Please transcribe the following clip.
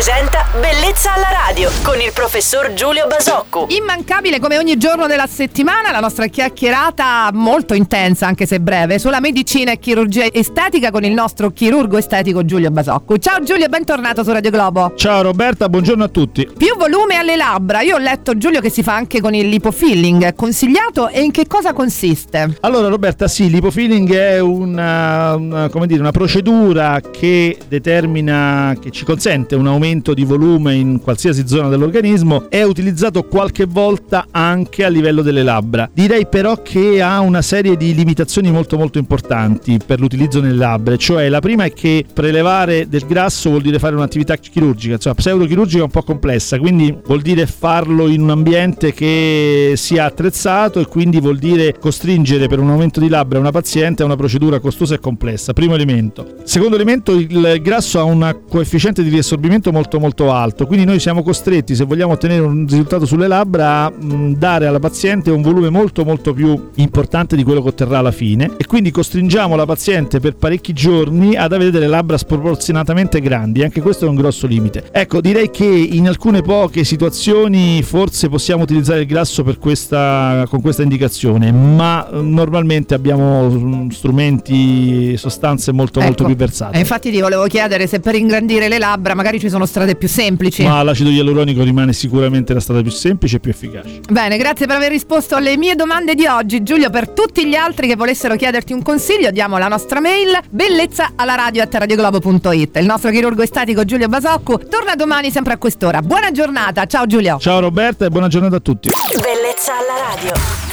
presenta Bellezza alla radio con il professor Giulio Basocco. Immancabile come ogni giorno della settimana la nostra chiacchierata molto intensa, anche se breve, sulla medicina e chirurgia estetica con il nostro chirurgo estetico Giulio Basocco. Ciao Giulio, bentornato su Radio Globo. Ciao Roberta, buongiorno a tutti. Più volume alle labbra. Io ho letto Giulio che si fa anche con il lipofilling. È consigliato e in che cosa consiste? Allora Roberta, sì, l'ipofilling è una, una, come dire, una procedura che determina, che ci consente un aumento di volume in qualsiasi zona dell'organismo. È utilizzato qualche volta anche a livello delle labbra. Direi però che ha una serie di limitazioni molto molto importanti per l'utilizzo nelle labbra. Cioè la prima è che prelevare del grasso vuol dire fare un'attività chirurgica, cioè pseudochirurgica un po' complessa, quindi vuol dire farlo in un ambiente che sia attrezzato e quindi vuol dire costringere per un aumento di labbra una paziente a una procedura costosa e complessa. Primo elemento. Secondo elemento, il grasso ha un coefficiente di riassorbimento molto molto alto, quindi noi siamo costretti, se vogliamo ottenere un risultato sulle labbra, a mh, dare alla paziente un volume molto molto più importante di quello che otterrà alla fine e quindi costringiamo la paziente per parecchi giorni ad avere delle labbra sproporzionatamente grandi, anche questo è un grosso limite. Ecco, direi che in alcune poche situazioni forse possiamo utilizzare il grasso questa, con questa indicazione, ma normalmente abbiamo strumenti, sostanze molto ecco. molto più versate. E infatti ti volevo chiedere se per ingrandire le labbra magari ci sono strade più semplici. Ma l'acido ialuronico rimane sicuramente la strada più semplice e più efficace. Bene, grazie per aver risposto alle mie domande di oggi. Giulio, per tutti gli altri che volessero chiederti un consiglio, diamo la nostra mail bellezza alla radio at radioglobo.it. Il nostro chirurgo estatico Giulio Basocco torna domani sempre a quest'ora. Buona giornata, ciao Giulio. Ciao Roberta e buona giornata a tutti. Bellezza alla radio.